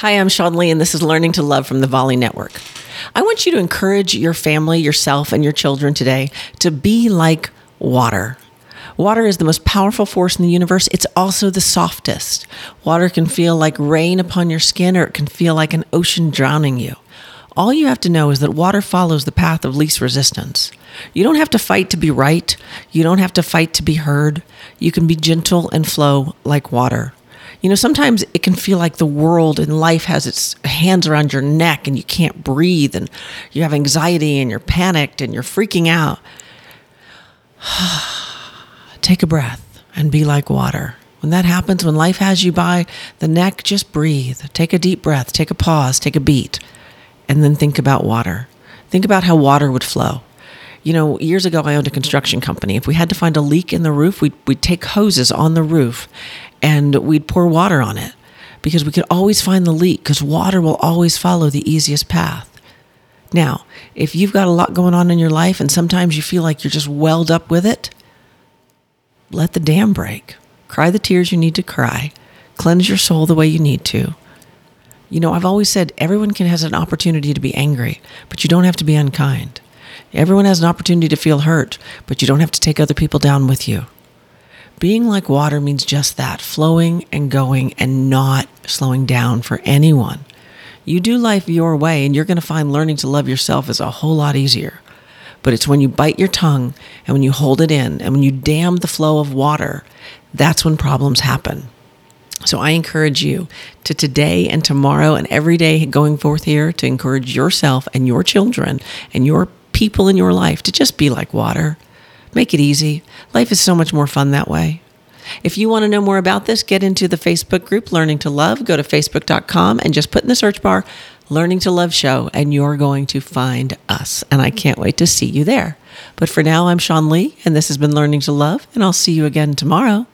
Hi, I'm Sean Lee, and this is Learning to Love from the Volley Network. I want you to encourage your family, yourself, and your children today to be like water. Water is the most powerful force in the universe. It's also the softest. Water can feel like rain upon your skin, or it can feel like an ocean drowning you. All you have to know is that water follows the path of least resistance. You don't have to fight to be right. You don't have to fight to be heard. You can be gentle and flow like water. You know, sometimes it can feel like the world and life has its hands around your neck and you can't breathe and you have anxiety and you're panicked and you're freaking out. Take a breath and be like water. When that happens, when life has you by the neck, just breathe. Take a deep breath, take a pause, take a beat, and then think about water. Think about how water would flow. You know, years ago, I owned a construction company. If we had to find a leak in the roof, we'd, we'd take hoses on the roof and we'd pour water on it because we could always find the leak because water will always follow the easiest path. Now, if you've got a lot going on in your life and sometimes you feel like you're just welled up with it, let the dam break. Cry the tears you need to cry. Cleanse your soul the way you need to. You know, I've always said everyone can has an opportunity to be angry, but you don't have to be unkind. Everyone has an opportunity to feel hurt, but you don't have to take other people down with you. Being like water means just that flowing and going and not slowing down for anyone. You do life your way, and you're going to find learning to love yourself is a whole lot easier. But it's when you bite your tongue and when you hold it in and when you dam the flow of water, that's when problems happen. So I encourage you to today and tomorrow and every day going forth here to encourage yourself and your children and your people in your life to just be like water. Make it easy. Life is so much more fun that way. If you want to know more about this, get into the Facebook group Learning to Love. Go to facebook.com and just put in the search bar Learning to Love Show, and you're going to find us. And I can't wait to see you there. But for now, I'm Sean Lee, and this has been Learning to Love, and I'll see you again tomorrow.